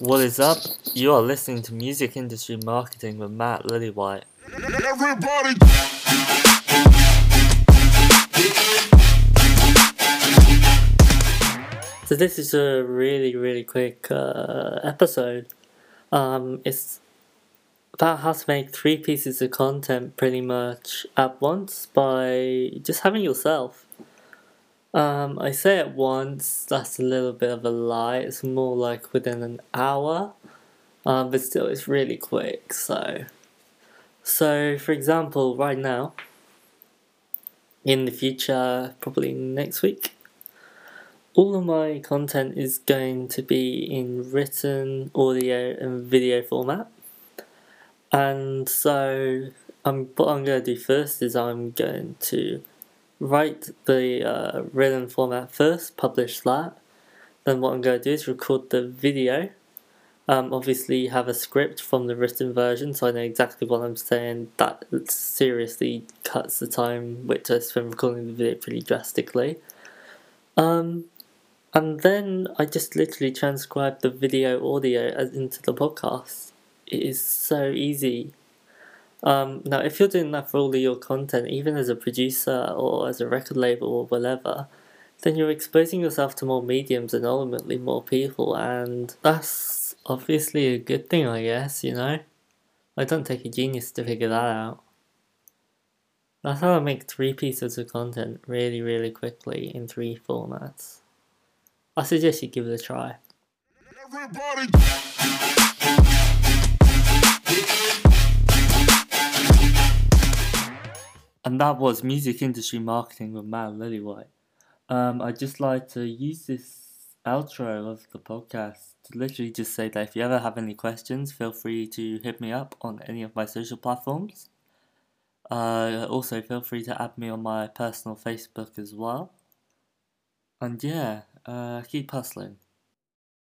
What is up? You are listening to Music Industry Marketing with Matt Lillywhite. Everybody. So this is a really really quick uh, episode. Um, it's about how to make three pieces of content pretty much at once by just having yourself. Um, I say it once, that's a little bit of a lie. It's more like within an hour, um, but still, it's really quick. So, so for example, right now, in the future, probably next week, all of my content is going to be in written, audio, and video format. And so, I'm what I'm going to do first is I'm going to write the uh, written format first, publish that. Then what I'm going to do is record the video. Um, obviously, have a script from the written version, so I know exactly what I'm saying. That seriously cuts the time which I spend recording the video pretty drastically. Um, and then I just literally transcribe the video audio as into the podcast. It is so easy. Um, now, if you're doing that for all of your content, even as a producer or as a record label or whatever, then you're exposing yourself to more mediums and ultimately more people, and that's obviously a good thing, I guess, you know? I don't take a genius to figure that out. That's how I make three pieces of content really, really quickly in three formats. I suggest you give it a try. Everybody. And that was Music Industry Marketing with Matt Lillywhite. Um, I'd just like to use this outro of the podcast to literally just say that if you ever have any questions, feel free to hit me up on any of my social platforms. Uh, also, feel free to add me on my personal Facebook as well. And yeah, uh, keep hustling.